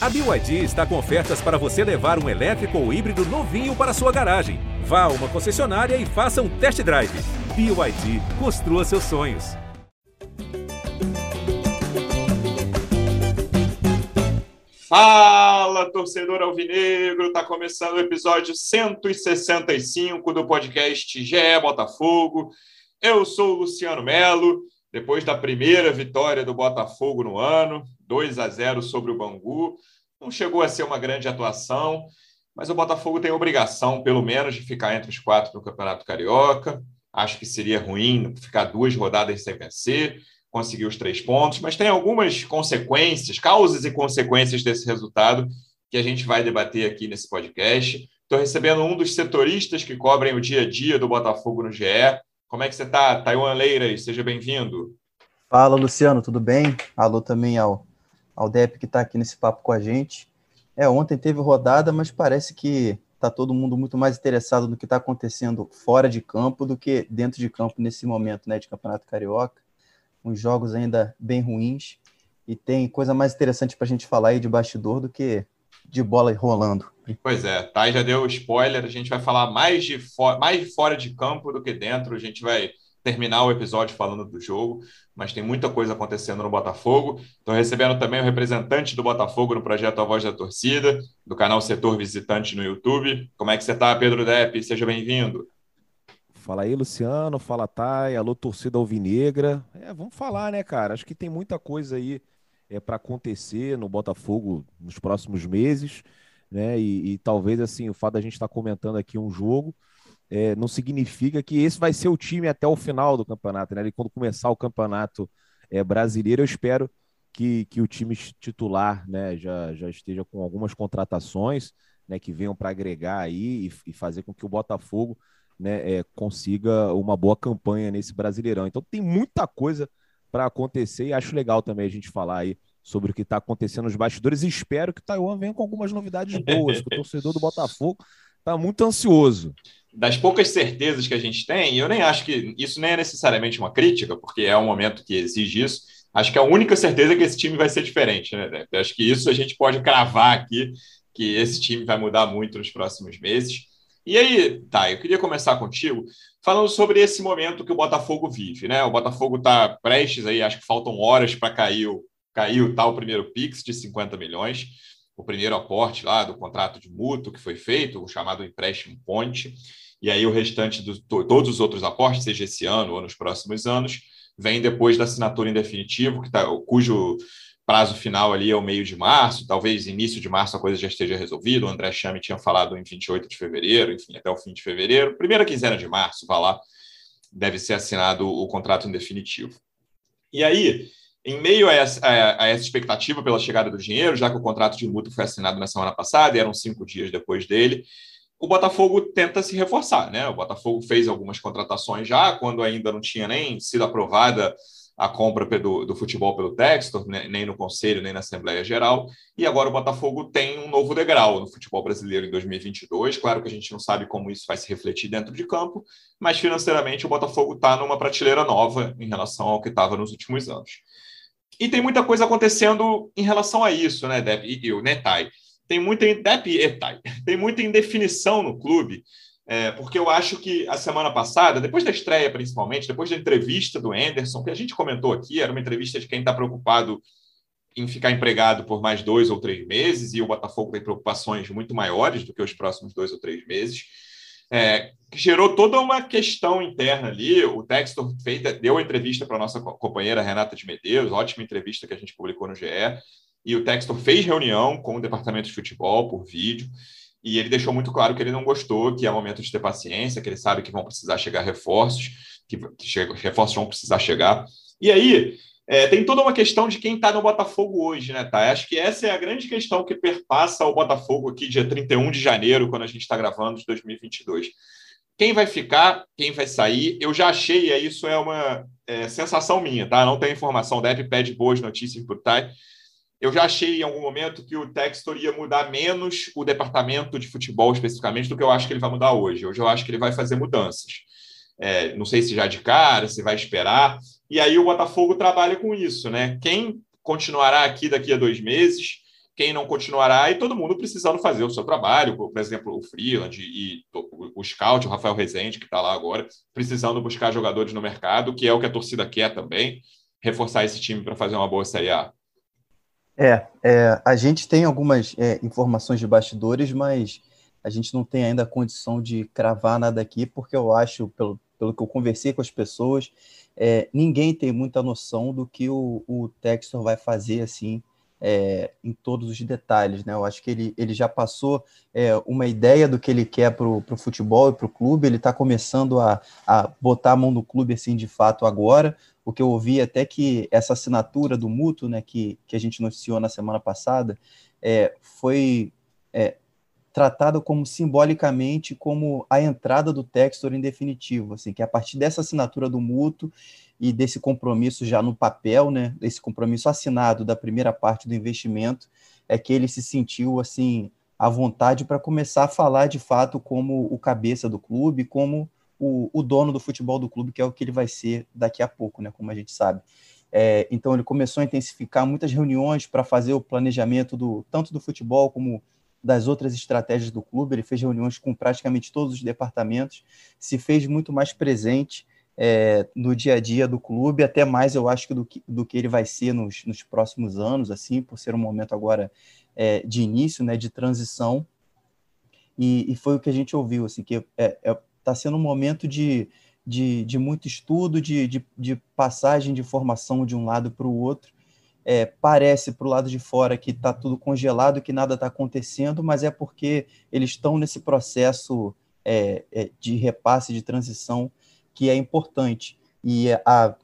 A BYD está com ofertas para você levar um elétrico ou híbrido novinho para sua garagem. Vá a uma concessionária e faça um test drive. BYD, construa seus sonhos. Fala, torcedor alvinegro! Tá começando o episódio 165 do podcast GE Botafogo. Eu sou o Luciano Melo. Depois da primeira vitória do Botafogo no ano, 2 a 0 sobre o Bangu, não chegou a ser uma grande atuação, mas o Botafogo tem obrigação, pelo menos, de ficar entre os quatro no Campeonato Carioca. Acho que seria ruim ficar duas rodadas sem vencer, conseguir os três pontos, mas tem algumas consequências, causas e consequências desse resultado que a gente vai debater aqui nesse podcast. Estou recebendo um dos setoristas que cobrem o dia a dia do Botafogo no GE, como é que você está, Taiwan Leiras? Seja bem-vindo. Fala, Luciano, tudo bem? Alô também ao, ao Dep que está aqui nesse papo com a gente. É, ontem teve rodada, mas parece que está todo mundo muito mais interessado no que está acontecendo fora de campo do que dentro de campo nesse momento né, de Campeonato Carioca. Uns jogos ainda bem ruins. E tem coisa mais interessante para a gente falar aí de bastidor do que de bola rolando. Pois é, Thay já deu spoiler, a gente vai falar mais de, mais de fora de campo do que dentro, a gente vai terminar o episódio falando do jogo, mas tem muita coisa acontecendo no Botafogo. Estou recebendo também o representante do Botafogo no projeto A Voz da Torcida, do canal Setor Visitante no YouTube. Como é que você está, Pedro Depp? Seja bem-vindo. Fala aí, Luciano. Fala, Thay. Alô, torcida alvinegra. É, vamos falar, né, cara? Acho que tem muita coisa aí é, para acontecer no Botafogo nos próximos meses, né? E, e, talvez assim o fato da gente estar tá comentando aqui um jogo é, não significa que esse vai ser o time até o final do campeonato, né? E quando começar o campeonato é, brasileiro, eu espero que, que o time titular, né, já, já esteja com algumas contratações, né, que venham para agregar aí e, e, fazer com que o Botafogo né, é, consiga uma boa campanha nesse Brasileirão. Então tem muita coisa para acontecer e acho legal também a gente falar aí sobre o que está acontecendo nos bastidores espero que o Taiwan venha com algumas novidades boas, que o torcedor do Botafogo está muito ansioso. Das poucas certezas que a gente tem, eu nem acho que isso nem é necessariamente uma crítica, porque é um momento que exige isso. Acho que a única certeza é que esse time vai ser diferente, né? Acho que isso a gente pode cravar aqui, que esse time vai mudar muito nos próximos meses. E aí, tá, eu queria começar contigo falando sobre esse momento que o Botafogo vive, né? O Botafogo está prestes aí, acho que faltam horas para cair o, cair o tal primeiro Pix de 50 milhões, o primeiro aporte lá do contrato de mútuo que foi feito, o chamado empréstimo ponte, e aí o restante de todos os outros aportes, seja esse ano ou nos próximos anos, vem depois da assinatura em definitivo, que tá, cujo prazo final ali é o meio de março, talvez início de março a coisa já esteja resolvida. O André Chame tinha falado em 28 de fevereiro, enfim, até o fim de fevereiro. Primeira quinzena de março, vai lá, deve ser assinado o contrato em definitivo. E aí, em meio a essa, a, essa, expectativa pela chegada do dinheiro, já que o contrato de mútuo foi assinado na semana passada, e eram cinco dias depois dele, o Botafogo tenta se reforçar, né? O Botafogo fez algumas contratações já, quando ainda não tinha nem sido aprovada a compra do, do futebol pelo Textor, né, nem no Conselho, nem na Assembleia Geral. E agora o Botafogo tem um novo degrau no futebol brasileiro em 2022. Claro que a gente não sabe como isso vai se refletir dentro de campo, mas financeiramente o Botafogo está numa prateleira nova em relação ao que estava nos últimos anos. E tem muita coisa acontecendo em relação a isso, né, Dep e o Netai? Tem muita, Dep e Etai, tem muita indefinição no clube é, porque eu acho que a semana passada, depois da estreia principalmente, depois da entrevista do Anderson, que a gente comentou aqui, era uma entrevista de quem está preocupado em ficar empregado por mais dois ou três meses, e o Botafogo tem preocupações muito maiores do que os próximos dois ou três meses. É, gerou toda uma questão interna ali. O Textor deu a entrevista para a nossa companheira Renata de Medeiros, ótima entrevista que a gente publicou no GE, e o Textor fez reunião com o departamento de futebol por vídeo e ele deixou muito claro que ele não gostou, que é momento de ter paciência, que ele sabe que vão precisar chegar reforços, que, que reforços vão precisar chegar. E aí, é, tem toda uma questão de quem está no Botafogo hoje, né, tá? Acho que essa é a grande questão que perpassa o Botafogo aqui, dia 31 de janeiro, quando a gente está gravando de 2022. Quem vai ficar, quem vai sair, eu já achei, e isso é uma é, sensação minha, tá? Não tem informação, deve pede boas notícias por Tai eu já achei em algum momento que o Textor ia mudar menos o departamento de futebol especificamente do que eu acho que ele vai mudar hoje. Hoje eu acho que ele vai fazer mudanças. É, não sei se já de cara, se vai esperar. E aí o Botafogo trabalha com isso, né? Quem continuará aqui daqui a dois meses? quem não continuará, e todo mundo precisando fazer o seu trabalho, por exemplo, o Freeland e o Scout, o Rafael Rezende, que está lá agora, precisando buscar jogadores no mercado, que é o que a torcida quer também, reforçar esse time para fazer uma boa Série A. É, é a gente tem algumas é, informações de bastidores, mas a gente não tem ainda a condição de cravar nada aqui, porque eu acho, pelo, pelo que eu conversei com as pessoas, é, ninguém tem muita noção do que o, o Textor vai fazer assim é, em todos os detalhes. Né? Eu acho que ele, ele já passou é, uma ideia do que ele quer para o futebol e para o clube, ele está começando a, a botar a mão no clube assim de fato agora. O que eu ouvi até que essa assinatura do mútuo, né, que, que a gente noticiou na semana passada, é, foi é, tratado como simbolicamente como a entrada do Textor em definitivo, assim, que a partir dessa assinatura do mútuo e desse compromisso já no papel, né, desse compromisso assinado da primeira parte do investimento, é que ele se sentiu assim à vontade para começar a falar de fato como o cabeça do clube, como o, o, dono do futebol do clube, que é o que ele vai ser daqui a pouco, né, como a gente sabe. É, então ele começou a intensificar muitas reuniões para fazer o planejamento do tanto do futebol como das outras estratégias do clube. Ele fez reuniões com praticamente todos os departamentos, se fez muito mais presente é, no dia a dia do clube, até mais eu acho que do que, do que ele vai ser nos, nos próximos anos, assim, por ser um momento agora é, de início, né, de transição. E, e, foi o que a gente ouviu, assim, que está é, é tá sendo um momento de, de, de muito estudo, de, de, de, passagem de informação de um lado para o outro. É, parece para o lado de fora que está tudo congelado, que nada está acontecendo, mas é porque eles estão nesse processo é, é, de repasse, de transição que é importante. E a,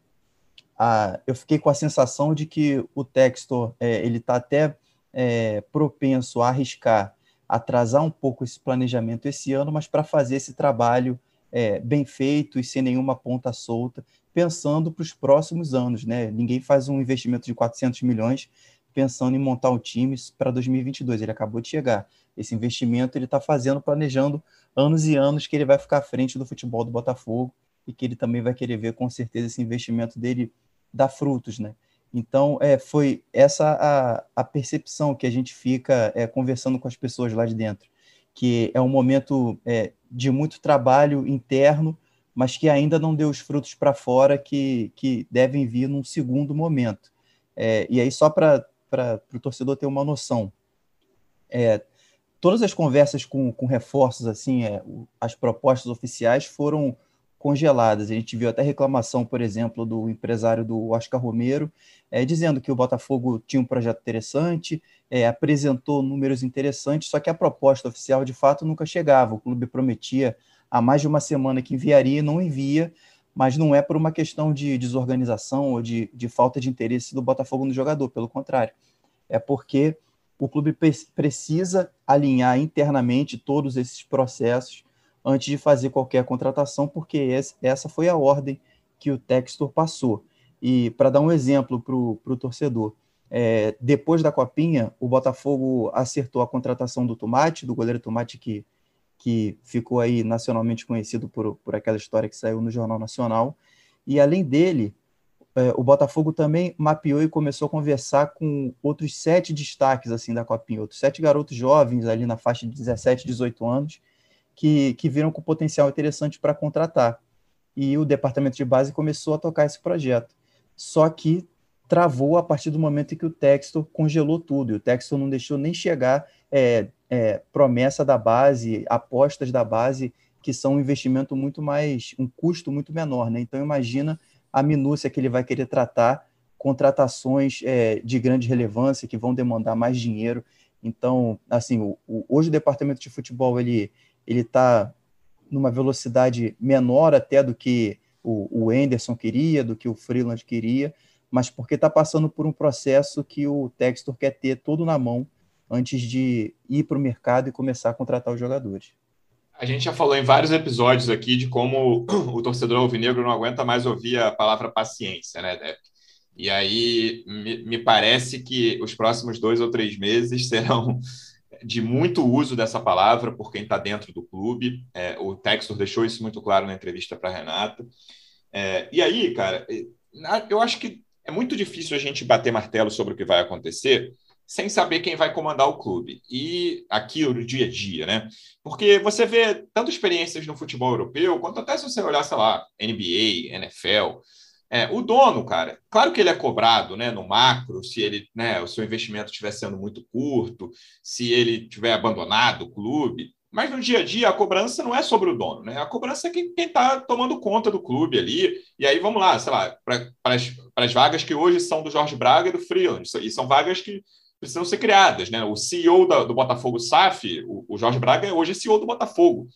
a, eu fiquei com a sensação de que o Textor é, ele está até é, propenso a arriscar, atrasar um pouco esse planejamento esse ano, mas para fazer esse trabalho é, bem feito e sem nenhuma ponta solta, pensando para os próximos anos. Né? Ninguém faz um investimento de 400 milhões pensando em montar um time para 2022. Ele acabou de chegar. Esse investimento ele está fazendo, planejando anos e anos que ele vai ficar à frente do futebol do Botafogo e que ele também vai querer ver com certeza esse investimento dele dar frutos, né? Então, é, foi essa a, a percepção que a gente fica é, conversando com as pessoas lá de dentro, que é um momento é, de muito trabalho interno, mas que ainda não deu os frutos para fora que, que devem vir num segundo momento. É, e aí, só para o torcedor ter uma noção, é, todas as conversas com, com reforços, assim, é, as propostas oficiais foram congeladas. A gente viu até reclamação, por exemplo, do empresário do Oscar Romero, é, dizendo que o Botafogo tinha um projeto interessante, é, apresentou números interessantes, só que a proposta oficial de fato nunca chegava. O clube prometia há mais de uma semana que enviaria e não envia, mas não é por uma questão de desorganização ou de, de falta de interesse do Botafogo no jogador, pelo contrário. É porque o clube precisa alinhar internamente todos esses processos antes de fazer qualquer contratação, porque essa foi a ordem que o Textor passou. E para dar um exemplo para o torcedor, é, depois da Copinha, o Botafogo acertou a contratação do Tomate, do goleiro Tomate que, que ficou aí nacionalmente conhecido por, por aquela história que saiu no Jornal Nacional. E além dele, é, o Botafogo também mapeou e começou a conversar com outros sete destaques assim da Copinha, outros sete garotos jovens ali na faixa de 17, 18 anos, que, que viram com potencial interessante para contratar. E o departamento de base começou a tocar esse projeto. Só que travou a partir do momento em que o Textor congelou tudo. E o Textor não deixou nem chegar é, é, promessa da base, apostas da base, que são um investimento muito mais, um custo muito menor. Né? Então, imagina a minúcia que ele vai querer tratar contratações é, de grande relevância que vão demandar mais dinheiro. Então, assim, o, o, hoje o departamento de futebol ele está numa velocidade menor até do que o, o Anderson queria, do que o Freeland queria, mas porque está passando por um processo que o Textor quer ter todo na mão antes de ir para o mercado e começar a contratar os jogadores. A gente já falou em vários episódios aqui de como o torcedor alvinegro não aguenta mais ouvir a palavra paciência, né, Depp? E aí me, me parece que os próximos dois ou três meses serão de muito uso dessa palavra por quem está dentro do clube. É, o Textor deixou isso muito claro na entrevista para Renata. É, e aí, cara, eu acho que é muito difícil a gente bater martelo sobre o que vai acontecer, sem saber quem vai comandar o clube. E aqui no dia a dia, né? Porque você vê tanto experiências no futebol europeu, quanto até se você olhar, sei lá, NBA, NFL. É, o dono, cara, claro que ele é cobrado né, no macro, se ele, né, o seu investimento estiver sendo muito curto, se ele tiver abandonado o clube, mas no dia a dia, a cobrança não é sobre o dono, né? A cobrança é quem está tomando conta do clube ali. E aí, vamos lá, sei lá, para as vagas que hoje são do Jorge Braga e do Freeland. E são vagas que precisam ser criadas, né? O CEO da, do Botafogo SAF, o, o Jorge Braga, hoje é CEO do Botafogo.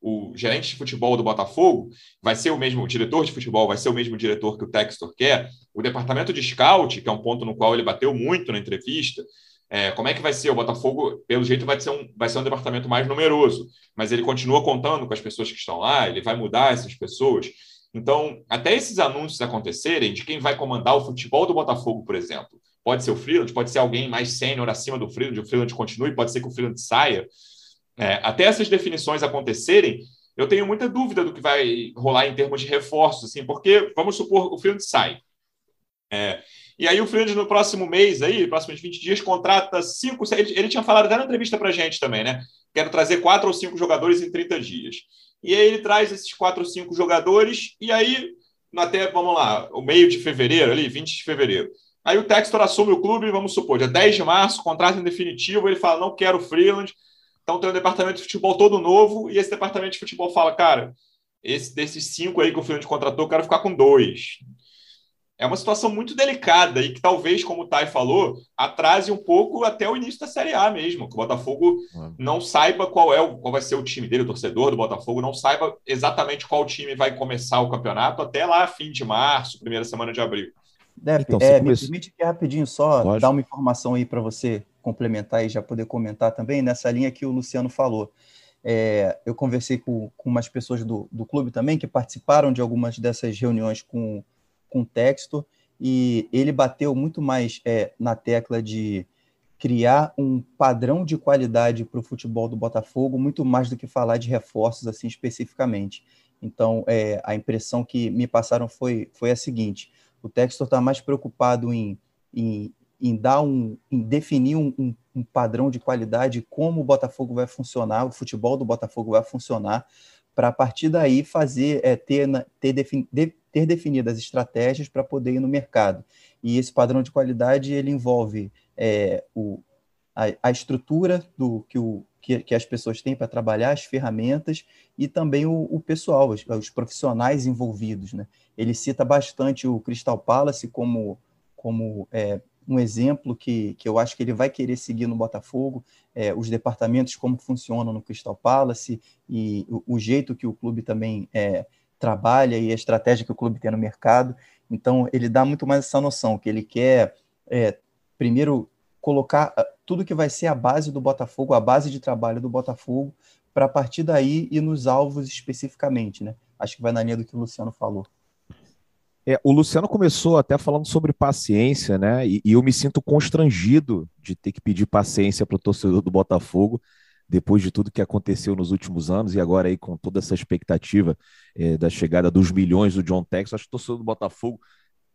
O gerente de futebol do Botafogo vai ser o mesmo, o diretor de futebol vai ser o mesmo diretor que o Textor quer. O departamento de scout, que é um ponto no qual ele bateu muito na entrevista, é, como é que vai ser? O Botafogo, pelo jeito, vai ser, um, vai ser um departamento mais numeroso, mas ele continua contando com as pessoas que estão lá, ele vai mudar essas pessoas. Então, até esses anúncios acontecerem de quem vai comandar o futebol do Botafogo, por exemplo, pode ser o Freeland, pode ser alguém mais sênior acima do Freeland, o Freeland continue, pode ser que o Freeland saia. É, até essas definições acontecerem, eu tenho muita dúvida do que vai rolar em termos de reforços, assim, porque, vamos supor, o Freeland sai. É, e aí o Freeland, no próximo mês, aí, próximos 20 dias, contrata cinco. Ele, ele tinha falado até na entrevista para a gente também, né? Quero trazer quatro ou cinco jogadores em 30 dias. E aí ele traz esses quatro ou cinco jogadores, e aí, até, vamos lá, o meio de fevereiro, ali, 20 de fevereiro. Aí o Textor assume o clube, vamos supor, dia 10 de março, contrato em definitivo, ele fala, não quero Freeland. Então tem um departamento de futebol todo novo, e esse departamento de futebol fala, cara, esse, desses cinco aí que o Freeland contratou, eu quero ficar com dois é uma situação muito delicada e que talvez, como o Thay falou, atrase um pouco até o início da Série A mesmo, que o Botafogo não saiba qual é qual vai ser o time dele, o torcedor do Botafogo não saiba exatamente qual time vai começar o campeonato até lá fim de março, primeira semana de abril. Dep, então, é, me permite que rapidinho só dar uma informação aí para você complementar e já poder comentar também nessa linha que o Luciano falou. É, eu conversei com, com umas pessoas do, do clube também que participaram de algumas dessas reuniões com com texto e ele bateu muito mais é, na tecla de criar um padrão de qualidade para o futebol do Botafogo, muito mais do que falar de reforços assim especificamente. Então, é, a impressão que me passaram foi, foi a seguinte: o Textor está mais preocupado em, em, em, dar um, em definir um, um, um, padrão de qualidade, como o Botafogo vai funcionar, o futebol do Botafogo vai funcionar, para a partir daí fazer é, ter, ter, defin, de, ter definidas estratégias para poder ir no mercado. E esse padrão de qualidade ele envolve é, o, a, a, estrutura do que, o, que, que as pessoas têm para trabalhar, as ferramentas e também o, o pessoal, os, os, profissionais envolvidos. Né? Ele cita bastante o Crystal Palace como, como é, um exemplo que, que eu acho que ele vai querer seguir no Botafogo, é, os departamentos, como funcionam no Crystal Palace e o, o jeito que o clube também é, trabalha e a estratégia que o clube tem no mercado. Então, ele dá muito mais essa noção, que ele quer, é, primeiro, colocar tudo que vai ser a base do Botafogo, a base de trabalho do Botafogo, para partir daí ir nos alvos especificamente, né? Acho que vai na linha do que o Luciano falou. É, o Luciano começou até falando sobre paciência, né? E, e eu me sinto constrangido de ter que pedir paciência para o torcedor do Botafogo, depois de tudo que aconteceu nos últimos anos e agora aí com toda essa expectativa é, da chegada dos milhões do John Tex, acho que o torcedor do Botafogo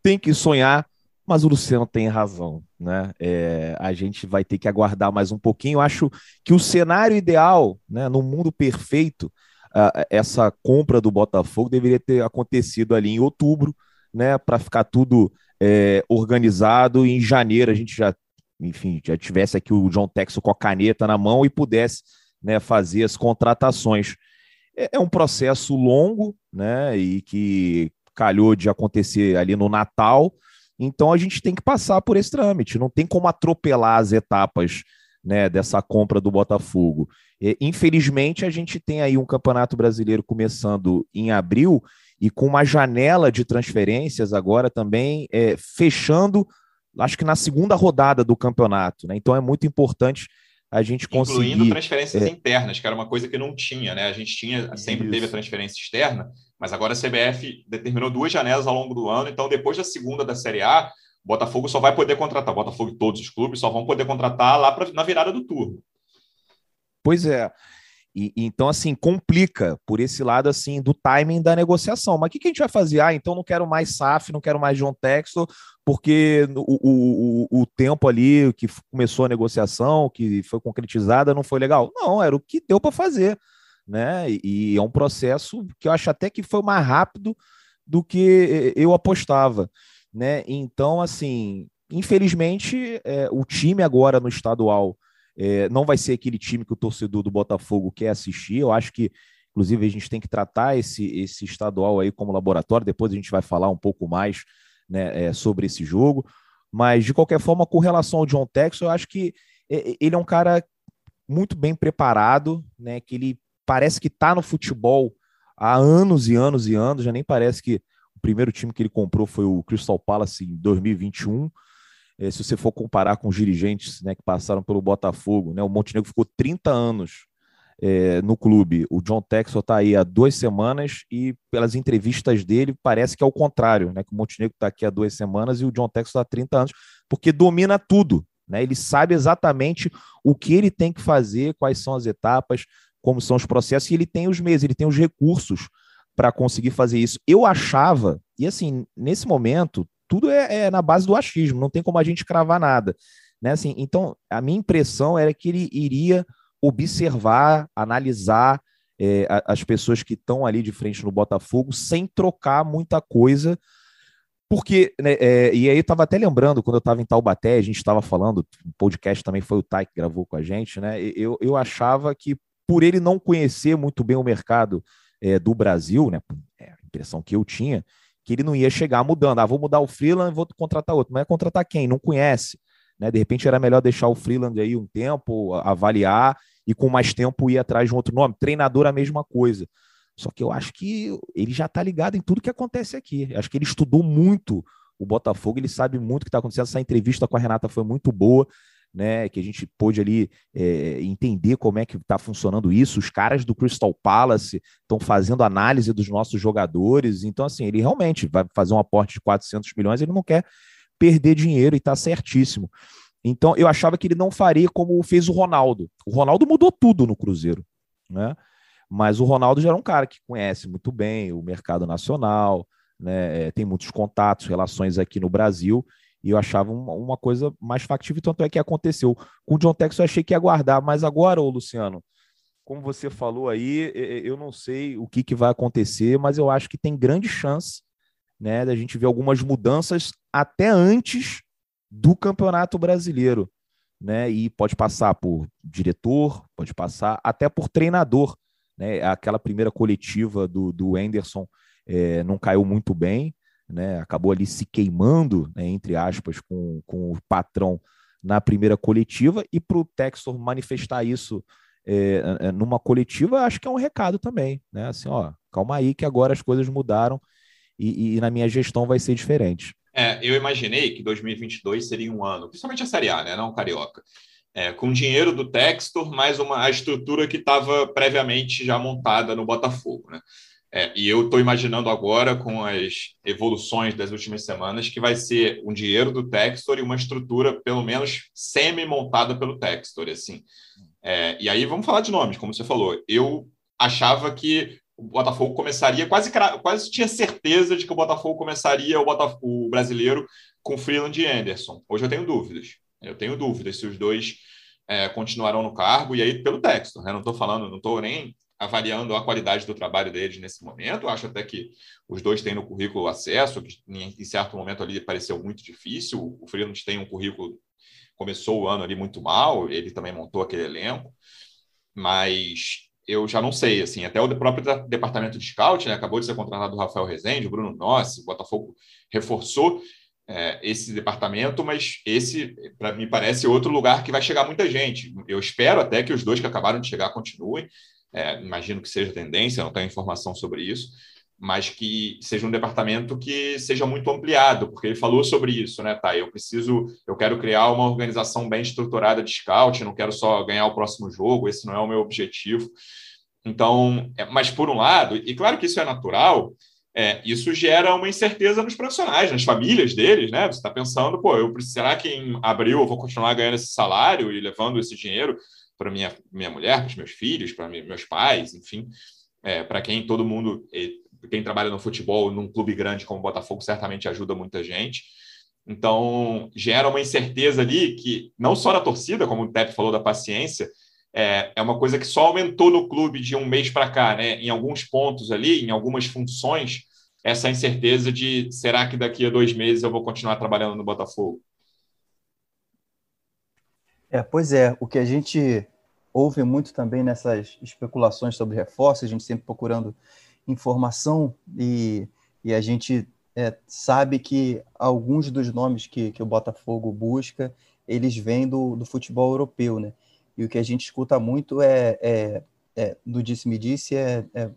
tem que sonhar, mas o Luciano tem razão, né? É, a gente vai ter que aguardar mais um pouquinho. Eu acho que o cenário ideal, né, no mundo perfeito, uh, essa compra do Botafogo deveria ter acontecido ali em outubro, né, para ficar tudo é, organizado. E em janeiro a gente já enfim, já tivesse aqui o John Texo com a caneta na mão e pudesse né, fazer as contratações. É, é um processo longo, né, e que calhou de acontecer ali no Natal, então a gente tem que passar por esse trâmite, não tem como atropelar as etapas né, dessa compra do Botafogo. E, infelizmente, a gente tem aí um campeonato brasileiro começando em abril e com uma janela de transferências agora também é, fechando acho que na segunda rodada do campeonato, né? Então é muito importante a gente conseguir. Incluindo transferências é... internas, que era uma coisa que não tinha, né? A gente tinha, sempre Isso. teve a transferência externa, mas agora a CBF determinou duas janelas ao longo do ano, então depois da segunda da Série A, o Botafogo só vai poder contratar, Botafogo e todos os clubes só vão poder contratar lá pra, na virada do turno. Pois é. E, então, assim, complica por esse lado, assim, do timing da negociação. Mas o que, que a gente vai fazer? Ah, então não quero mais SAF, não quero mais John Textor, porque o, o, o tempo ali que começou a negociação, que foi concretizada, não foi legal. Não, era o que deu para fazer, né? E, e é um processo que eu acho até que foi mais rápido do que eu apostava, né? Então, assim, infelizmente, é, o time agora no estadual é, não vai ser aquele time que o torcedor do Botafogo quer assistir. Eu acho que, inclusive, a gente tem que tratar esse, esse estadual aí como laboratório. Depois a gente vai falar um pouco mais né, é, sobre esse jogo. Mas, de qualquer forma, com relação ao John Texas, eu acho que é, ele é um cara muito bem preparado, né? Que ele parece que está no futebol há anos e anos e anos. Já nem parece que o primeiro time que ele comprou foi o Crystal Palace em 2021. É, se você for comparar com os dirigentes né, que passaram pelo Botafogo, né, o Montenegro ficou 30 anos é, no clube. O John Texel está aí há duas semanas e, pelas entrevistas dele, parece que é o contrário, né? Que o Montenegro está aqui há duas semanas e o John Texel está há 30 anos, porque domina tudo. Né? Ele sabe exatamente o que ele tem que fazer, quais são as etapas, como são os processos, e ele tem os meios, ele tem os recursos para conseguir fazer isso. Eu achava, e assim, nesse momento, tudo é, é, na base do achismo, não tem como a gente cravar nada. Né? Assim, então, a minha impressão era que ele iria observar, analisar é, as pessoas que estão ali de frente no Botafogo sem trocar muita coisa. Porque, né, é, e aí eu estava até lembrando, quando eu estava em Taubaté, a gente estava falando, o podcast também foi o Tai que gravou com a gente, né? Eu, eu achava que por ele não conhecer muito bem o mercado é, do Brasil, né? É a impressão que eu tinha, que ele não ia chegar mudando. Ah, vou mudar o Freeland, vou contratar outro. Mas é contratar quem? Não conhece. Né? De repente era melhor deixar o Freeland aí um tempo, avaliar e com mais tempo ir atrás de um outro nome. Treinador, a mesma coisa. Só que eu acho que ele já está ligado em tudo que acontece aqui. Eu acho que ele estudou muito o Botafogo, ele sabe muito o que está acontecendo. Essa entrevista com a Renata foi muito boa né? Que a gente pôde ali é, entender como é que está funcionando isso. Os caras do Crystal Palace estão fazendo análise dos nossos jogadores. Então, assim, ele realmente vai fazer um aporte de 400 milhões, ele não quer perder dinheiro e está certíssimo. Então, eu achava que ele não faria como fez o Ronaldo. O Ronaldo mudou tudo no Cruzeiro, né? Mas o Ronaldo já era um cara que conhece muito bem o mercado nacional, né? É, tem muitos contatos, relações aqui no Brasil, e eu achava uma, uma coisa mais factível, tanto é que aconteceu. Com o John Tex eu achei que ia guardar, mas agora, ô Luciano, como você falou aí, eu não sei o que, que vai acontecer, mas eu acho que tem grande chance né, da gente ver algumas mudanças até antes do Campeonato Brasileiro. Né, e pode passar por diretor, pode passar até por treinador. Né? Aquela primeira coletiva do, do Anderson é, não caiu muito bem né, acabou ali se queimando, né, entre aspas, com, com o patrão na primeira coletiva, e para o Textor manifestar isso é, é, numa coletiva, acho que é um recado também, né? Assim, ó, calma aí que agora as coisas mudaram e, e na minha gestão vai ser diferente. É, eu imaginei que 2022 seria um ano, principalmente a Série A, né, não Carioca, é, com dinheiro do Textor, mais uma a estrutura que estava previamente já montada no Botafogo, né? É, e eu estou imaginando agora, com as evoluções das últimas semanas, que vai ser um dinheiro do Textor e uma estrutura, pelo menos, semi-montada pelo Textor. Assim. É, e aí vamos falar de nomes, como você falou. Eu achava que o Botafogo começaria, quase, quase tinha certeza de que o Botafogo começaria o, Botafogo, o brasileiro com Freeland e Anderson. Hoje eu tenho dúvidas. Eu tenho dúvidas se os dois é, continuarão no cargo, e aí pelo Textor. Né? Não estou falando, não estou nem avaliando a qualidade do trabalho deles nesse momento. Acho até que os dois têm no currículo acesso, que em certo momento ali pareceu muito difícil. O Freeland tem um currículo, começou o ano ali muito mal, ele também montou aquele elenco, mas eu já não sei, assim, até o próprio departamento de scout, né, acabou de ser contratado o Rafael Rezende, o Bruno Nossi, o Botafogo reforçou é, esse departamento, mas esse, para mim, parece outro lugar que vai chegar muita gente. Eu espero até que os dois que acabaram de chegar continuem, é, imagino que seja tendência, não tenho informação sobre isso, mas que seja um departamento que seja muito ampliado, porque ele falou sobre isso, né, tá? Eu preciso, eu quero criar uma organização bem estruturada de scout, não quero só ganhar o próximo jogo, esse não é o meu objetivo. Então, é, mas por um lado, e claro que isso é natural, é, isso gera uma incerteza nos profissionais, nas famílias deles, né? Você está pensando, pô, eu, será que em abril eu vou continuar ganhando esse salário e levando esse dinheiro para minha, minha mulher, para os meus filhos, para meus pais, enfim, é, para quem todo mundo, quem trabalha no futebol, num clube grande como o Botafogo, certamente ajuda muita gente. Então, gera uma incerteza ali que, não só na torcida, como o Pepe falou da paciência, é, é uma coisa que só aumentou no clube de um mês para cá, né? Em alguns pontos ali, em algumas funções, essa incerteza de será que daqui a dois meses eu vou continuar trabalhando no Botafogo? É, pois é, o que a gente ouve muito também nessas especulações sobre reforços, a gente sempre procurando informação e, e a gente é, sabe que alguns dos nomes que, que o Botafogo busca, eles vêm do, do futebol europeu, né? E o que a gente escuta muito é, é, é do disse-me-disse, é, é, o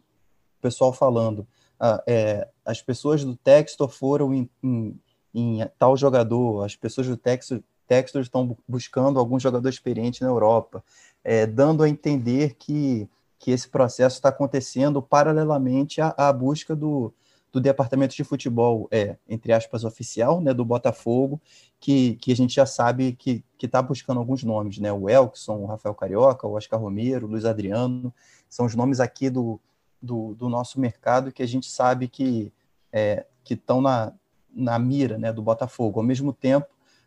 pessoal falando, ah, é, as pessoas do Textor foram em, em, em, tal jogador, as pessoas do Textor, Textor estão buscando algum jogador experiente na Europa, é, dando a entender que, que esse processo está acontecendo paralelamente à, à busca do, do departamento de futebol, é, entre aspas, oficial, né, do Botafogo, que, que a gente já sabe que está buscando alguns nomes, né, o Elkson, o Rafael Carioca, o Oscar Romero, o Luiz Adriano, são os nomes aqui do, do, do nosso mercado que a gente sabe que é, estão na, na mira né, do Botafogo. Ao mesmo tempo,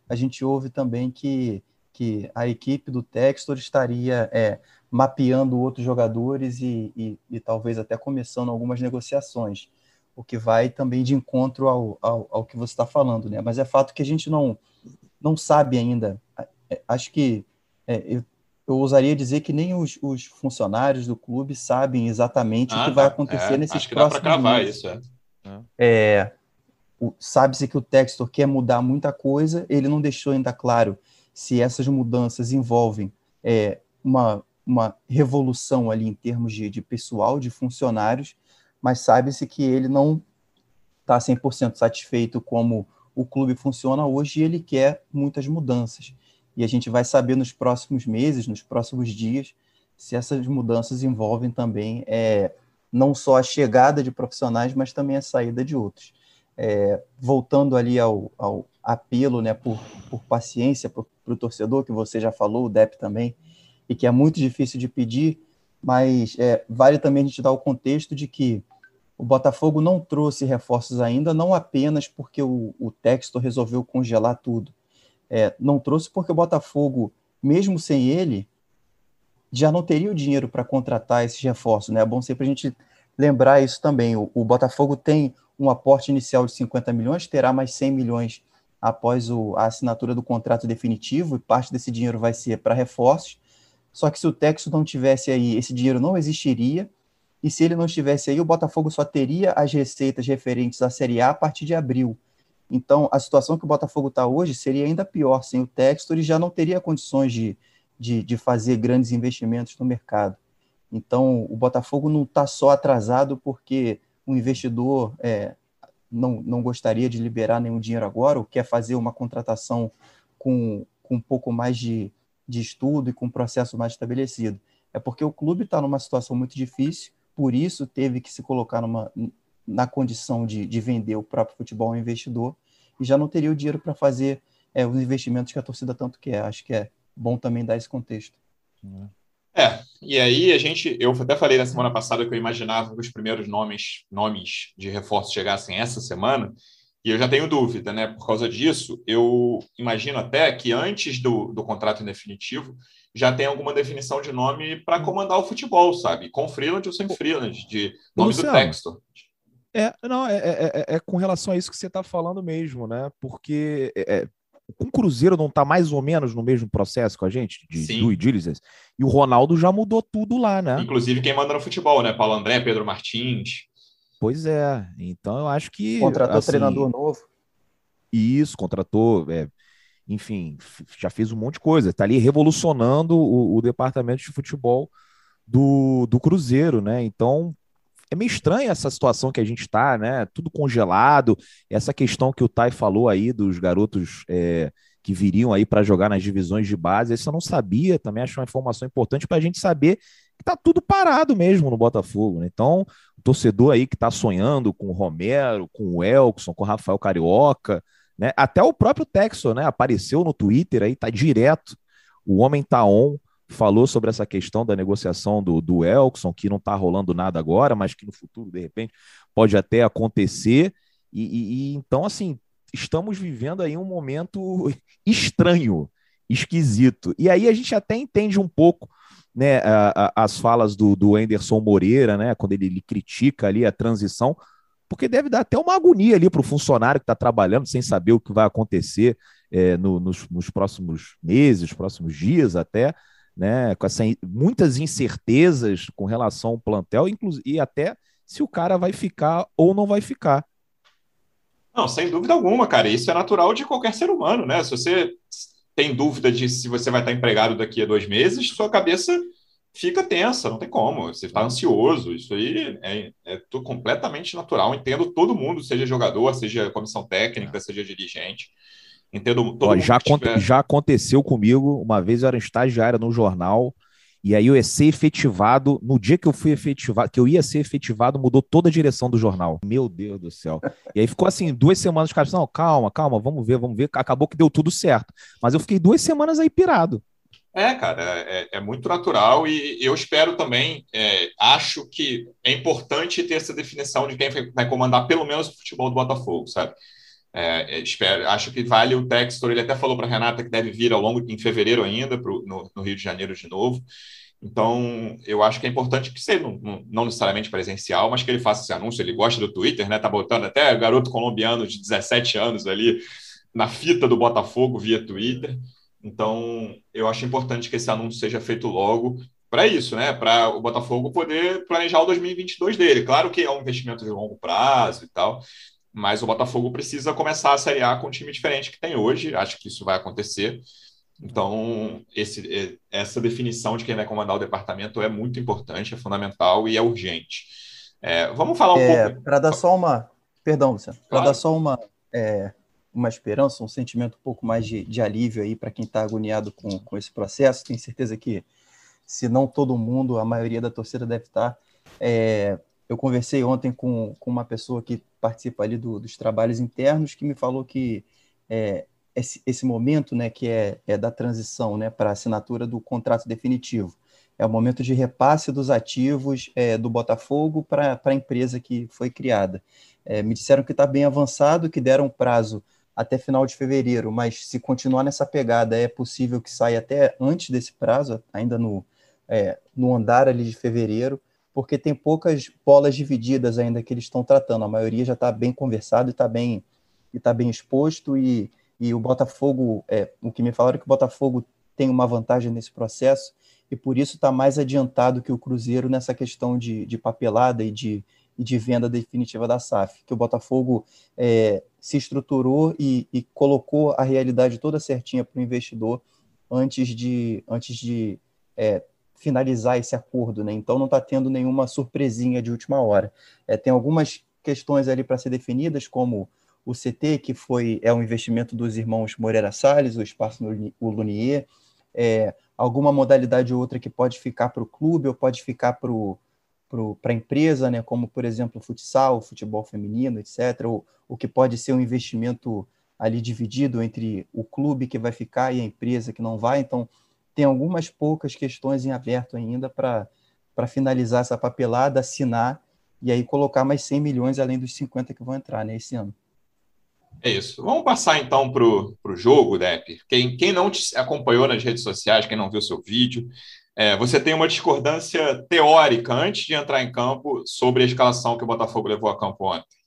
a gente ouve também que, que a equipe do Textor estaria é, mapeando outros jogadores e, e, e talvez até começando algumas negociações o que vai também de encontro ao, ao, ao que você está falando, né? Mas é fato que a gente não, não sabe ainda. É, acho que é, eu, eu ousaria dizer que nem os, os, funcionários do clube sabem exatamente ah, o que vai acontecer é, nesses acho que próximos dá cravar meses. Isso, é. é Sabe-se que o Textor quer mudar muita coisa, ele não deixou ainda claro se essas mudanças envolvem é, uma, uma revolução ali em termos de, de pessoal, de funcionários, mas sabe-se que ele não está 100% satisfeito como o clube funciona hoje e ele quer muitas mudanças. E a gente vai saber nos próximos meses, nos próximos dias, se essas mudanças envolvem também é, não só a chegada de profissionais, mas também a saída de outros. É, voltando ali ao, ao apelo né, por, por paciência para o torcedor, que você já falou, o DEP também, e que é muito difícil de pedir, mas é, vale também a gente dar o contexto de que o Botafogo não trouxe reforços ainda, não apenas porque o, o Textor resolveu congelar tudo. É, não trouxe porque o Botafogo, mesmo sem ele, já não teria o dinheiro para contratar esses reforços. Né? É bom sempre a gente lembrar isso também. O, o, Botafogo tem um aporte inicial de 50 milhões, terá mais 100 milhões após o, a assinatura do contrato definitivo, e parte desse dinheiro vai ser para reforços. Só que se o Texo não tivesse aí, esse dinheiro não existiria, e se ele não estivesse aí, o Botafogo só teria as receitas referentes à Série A a partir de abril. Então, a situação que o Botafogo está hoje seria ainda pior sem o Textor e já não teria condições de, de, de fazer grandes investimentos no mercado. Então, o Botafogo não está só atrasado porque o investidor é, não, não gostaria de liberar nenhum dinheiro agora, ou quer fazer uma contratação com, com um pouco mais de, de estudo e com um processo mais estabelecido. É porque o clube está numa situação muito difícil, por isso teve que se colocar numa, na condição de, de vender o próprio futebol ao investidor e já não teria o dinheiro para fazer é, os investimentos que a torcida tanto quer. Acho que é bom também dar esse contexto. É, e aí a gente, eu até falei na semana passada que eu imaginava que os primeiros nomes, nomes de reforço chegassem essa semana, e eu já tenho dúvida, né? Por causa disso, eu imagino até que antes do, do contrato definitivo já tem alguma definição de nome para comandar o futebol, sabe? Com freelance ou sem freelance, de nome Luciano, do texto. É, não, é, é, é, é, com relação a isso que você está falando mesmo, né? Porque é, é o Cruzeiro não está mais ou menos no mesmo processo com a gente, de Sim. due diligence, e o Ronaldo já mudou tudo lá, né? Inclusive quem manda no futebol, né? Paulo André, Pedro Martins. Pois é. Então eu acho que. Contratou assim, treinador novo. Isso, contratou. É, enfim, já fez um monte de coisa. Está ali revolucionando o, o, departamento de futebol do, do Cruzeiro, né? Então. É meio estranha essa situação que a gente está, né? Tudo congelado. Essa questão que o Tai falou aí dos garotos é, que viriam aí para jogar nas divisões de base, isso eu não sabia. Também acho uma informação importante para a gente saber que tá tudo parado mesmo no Botafogo. Né? Então, o torcedor aí que está sonhando com o Romero, com o Elkson, com o Rafael Carioca, né? Até o próprio Texo, né? Apareceu no Twitter aí, tá direto. O homem tá on, falou sobre essa questão da negociação do, do Elkson, que não tá rolando nada agora, mas que no futuro, de repente, pode até acontecer. E, e, e então, assim, estamos vivendo aí um momento estranho, esquisito. E aí a gente até entende um pouco né, a, a, as falas do, do Anderson Moreira, né, quando ele, ele, critica ali a transição, porque deve dar até uma agonia ali para o funcionário que está trabalhando sem saber o que vai acontecer é, no, nos, nos, próximos meses, próximos dias até, né, com essa, muitas incertezas com relação ao plantel, e até se o cara vai ficar ou não vai ficar. Não, sem dúvida alguma, cara. Isso é natural de qualquer ser humano, né? Se você tem dúvida de se você vai estar empregado daqui a dois meses, sua cabeça fica tensa, não tem como. Você está ansioso. Isso aí é, é completamente natural. Entendo todo mundo, seja jogador, seja comissão técnica, seja dirigente. Entendo todo Ó, mundo. Já, tiver... já aconteceu comigo. Uma vez eu era estagiário no jornal e aí eu ia ser efetivado. No dia que eu fui efetivado, que eu ia ser efetivado, mudou toda a direção do jornal. Meu Deus do céu. E aí ficou assim, duas semanas, os caras, não, calma, calma, vamos ver, vamos ver. Acabou que deu tudo certo. Mas eu fiquei duas semanas aí pirado. É, cara, é, é muito natural e eu espero também, é, acho que é importante ter essa definição de quem vai comandar pelo menos o futebol do Botafogo, sabe? É, espero, acho que vale o Textor. Ele até falou para Renata que deve vir ao longo em fevereiro ainda pro, no, no, Rio de Janeiro de novo. Então, eu acho que é importante que seja não, não, necessariamente presencial, mas que ele faça esse anúncio. Ele gosta do Twitter, né? Tá botando até garoto colombiano de 17 anos ali na fita do Botafogo via Twitter. Então, eu acho importante que esse anúncio seja feito logo para isso, né? Para o Botafogo poder planejar o 2022 dele. Claro que é um investimento de longo prazo e tal, mas o Botafogo precisa começar a Série A com um time diferente que tem hoje. Acho que isso vai acontecer. Então, esse, essa definição de quem vai comandar o departamento é muito importante, é fundamental e é urgente. É, vamos falar um é, pouco. Para dar só uma. Perdão, Luciano. Para claro. dar só uma, é, uma esperança, um sentimento um pouco mais de, de alívio aí para quem está agoniado com, com esse processo. Tenho certeza que, se não todo mundo, a maioria da torcida deve estar. Tá, é, eu conversei ontem com, com uma pessoa que participa ali do, dos trabalhos internos que me falou que é, esse, esse, momento, né, que é, é da transição, né, para a assinatura do contrato definitivo, é o momento de repasse dos ativos é, do Botafogo para a empresa que foi criada. É, me disseram que está bem avançado, que deram prazo até final de fevereiro, mas se continuar nessa pegada, é possível que saia até antes desse prazo, ainda no, é, no andar ali de fevereiro porque tem poucas bolas divididas ainda que eles estão tratando. A maioria já está bem conversado e está bem, e tá bem exposto. E, e o Botafogo, é, o que me falaram é que o Botafogo tem uma vantagem nesse processo e por isso está mais adiantado que o Cruzeiro nessa questão de, de papelada e de, e de venda definitiva da SAF, que o Botafogo é, se estruturou e, e, colocou a realidade toda certinha para o investidor antes de, antes de é, finalizar esse acordo, né? Então não está tendo nenhuma surpresinha de última hora. É, tem algumas questões ali para ser definidas, como o CT, que foi é um investimento dos irmãos Moreira Salles, o espaço o Lunier, é, alguma modalidade ou outra que pode ficar para o clube ou pode ficar para para a empresa, né, como por exemplo futsal, futebol feminino, etc., ou o que pode ser um investimento ali dividido entre o clube que vai ficar e a empresa que não vai. Então, tem algumas poucas questões em aberto ainda para finalizar essa papelada, assinar e aí colocar mais 100 milhões além dos 50 que vão entrar né, esse ano. É isso. Vamos passar então para o jogo, Depp. Quem, quem não te acompanhou nas redes sociais, quem não viu seu vídeo, é, você tem uma discordância teórica antes de entrar em campo sobre a escalação que o Botafogo levou a campo ontem.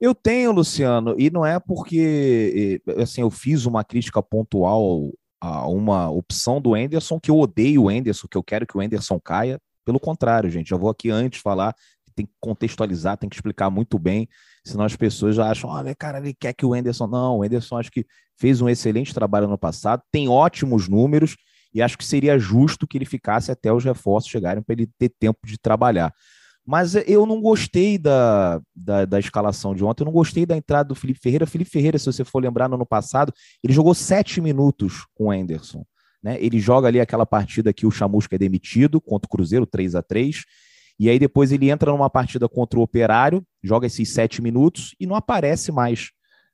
Eu tenho, Luciano, e não é porque assim, eu fiz uma crítica pontual a uma opção do Enderson que eu odeio o Enderson, que eu quero que o Enderson caia. Pelo contrário, gente, já vou aqui antes falar, tem que contextualizar, tem que explicar muito bem, senão as pessoas já acham, olha, cara, ele quer que o Enderson. Não, o Enderson acho que fez um excelente trabalho no passado, tem ótimos números e acho que seria justo que ele ficasse até os reforços chegarem para ele ter tempo de trabalhar. Mas eu não gostei da, da, da, escalação de ontem, eu não gostei da entrada do Felipe Ferreira. Felipe Ferreira, se você for lembrar, no ano passado, ele jogou sete minutos com o Anderson. Né? Ele joga ali aquela partida que o Chamusca é demitido contra o Cruzeiro, 3 a 3 E aí depois ele entra numa partida contra o Operário, joga esses sete minutos e não aparece mais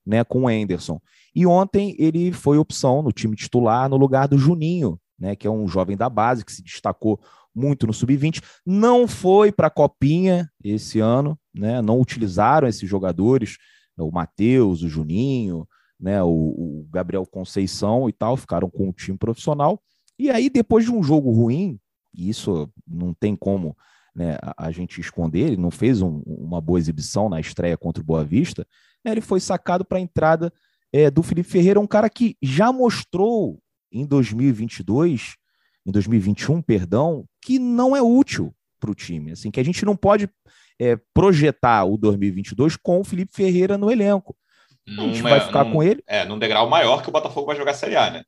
né, com o Anderson. E ontem ele foi opção no time titular no lugar do Juninho, né, que é um jovem da base que se destacou muito no sub-20. Não foi para a Copinha esse ano, né, não utilizaram esses jogadores, o Matheus, o Juninho, né, o, o Gabriel Conceição e tal, ficaram com o time profissional. E aí, depois de um jogo ruim, e isso não tem como né, a, a, gente esconder, ele não fez um, uma boa exibição na estreia contra o Boa Vista, né, ele foi sacado para a entrada é, do Felipe Ferreira, um cara que já mostrou em 2022, em 2021, perdão, que não é útil para o time, assim, que a gente não pode é, projetar o 2022 com o Felipe Ferreira no elenco. Num, a gente vai ficar num, com ele. É, num degrau maior que o Botafogo vai jogar a Série A, né?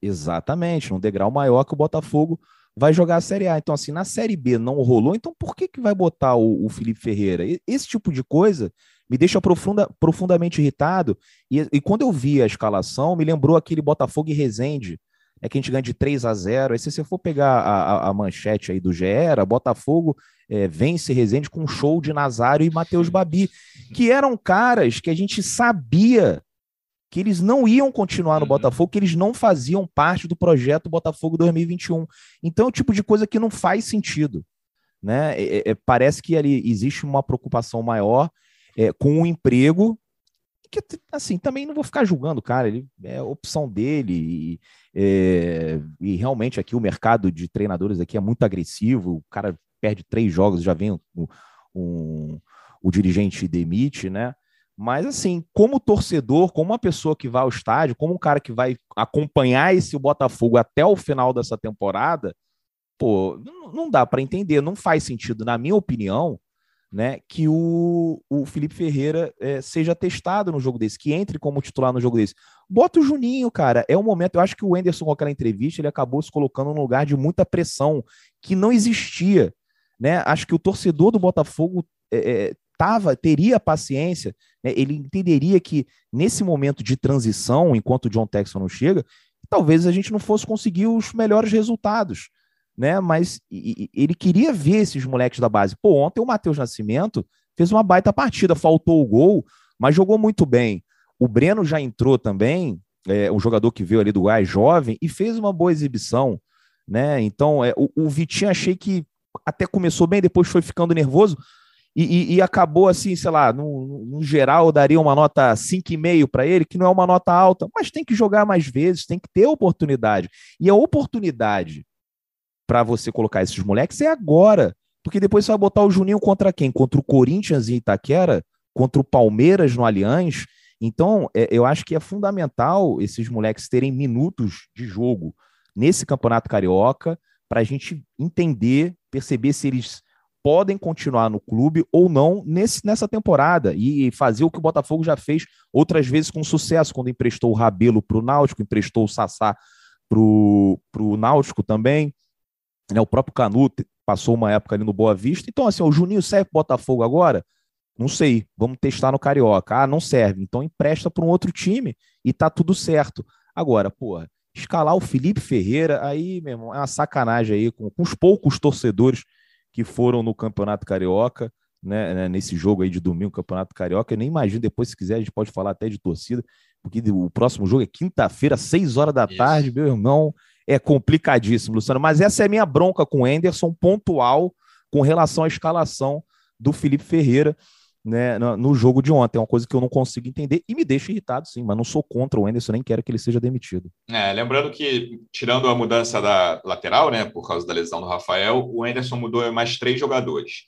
Exatamente, num degrau maior que o Botafogo vai jogar a Série A. Então, assim, na Série B não rolou, então por que, que vai botar o, o Felipe Ferreira? Esse tipo de coisa me deixa profunda, profundamente irritado. E, e, quando eu vi a escalação, me lembrou aquele Botafogo e Resende, é que a gente ganha de 3 a 0. Aí se você for pegar a, a, a manchete aí do GE, era Botafogo é, vence Resende com um show de Nazário e Matheus Babi, que eram caras que a gente sabia que eles não iam continuar no uhum. Botafogo, que eles não faziam parte do projeto Botafogo 2021. Então é o tipo de coisa que não faz sentido. Né? É, é, é, parece que ali existe uma preocupação maior é, com o emprego, que assim, também não vou ficar julgando cara, ele é opção dele, e, é, e realmente aqui o mercado de treinadores aqui é muito agressivo, o cara perde três jogos, já vem um, um, o dirigente demite, né? Mas, assim, como torcedor, como uma pessoa que vai ao estádio, como um cara que vai acompanhar esse Botafogo até o final dessa temporada, pô, não dá para entender, não faz sentido, na minha opinião, né, que o, o Felipe Ferreira é, seja testado no jogo desse, que entre como titular no jogo desse. Bota o Juninho, cara. É um momento. Eu acho que o Enderson, com aquela entrevista, ele acabou se colocando num lugar de muita pressão que não existia. Né? Acho que o torcedor do Botafogo é, é tava, teria paciência, né? ele entenderia que nesse momento de transição, enquanto o John Texon não chega, talvez a gente não fosse conseguir os melhores resultados, né? Mas e, e, ele queria ver esses moleques da base. Pô, ontem o Matheus Nascimento fez uma baita partida, faltou o gol, mas jogou muito bem. O Breno já entrou também, é, jogador que veio ali do Gás jovem e fez uma boa exibição, né? Então, é, o, o Vitinho achei que até começou bem, depois foi ficando nervoso, e, e, e, acabou assim, sei lá, no, no geral eu daria uma nota 5,5 para ele, que não é uma nota alta, mas tem que jogar mais vezes, tem que ter oportunidade. E a oportunidade para você colocar esses moleques é agora, porque depois você vai botar o Juninho contra quem? Contra o Corinthians em Itaquera, contra o Palmeiras no Allianz. Então, é, eu acho que é fundamental esses moleques terem minutos de jogo nesse campeonato carioca para a gente entender, perceber se eles podem continuar no clube ou não nesse, nessa temporada e fazer o que o Botafogo já fez outras vezes com sucesso, quando emprestou o Rabelo para o Náutico, emprestou o Sassá para o Náutico também. Né, o próprio Canuto passou uma época ali no Boa Vista. Então, assim, o Juninho serve para Botafogo agora? Não sei, vamos testar no Carioca. Ah, não serve, então empresta para um outro time e tá tudo certo. Agora, porra, escalar o Felipe Ferreira, aí, meu irmão, é uma sacanagem aí com, com os poucos torcedores que foram no Campeonato Carioca, né, né, nesse jogo aí de domingo, Campeonato Carioca. Eu nem imagino, depois, se quiser, a gente pode falar até de torcida, porque o próximo jogo é quinta-feira, seis horas da Isso. tarde, meu irmão. É complicadíssimo, Luciano. Mas essa é a minha bronca com o Anderson, pontual, com relação à escalação do Felipe Ferreira né, no jogo de ontem. É uma coisa que eu não consigo entender e me deixa irritado, sim, mas não sou contra o Anderson, nem quero que ele seja demitido. É, lembrando que, tirando a mudança da lateral, né, por causa da lesão do Rafael, o Anderson mudou mais três jogadores.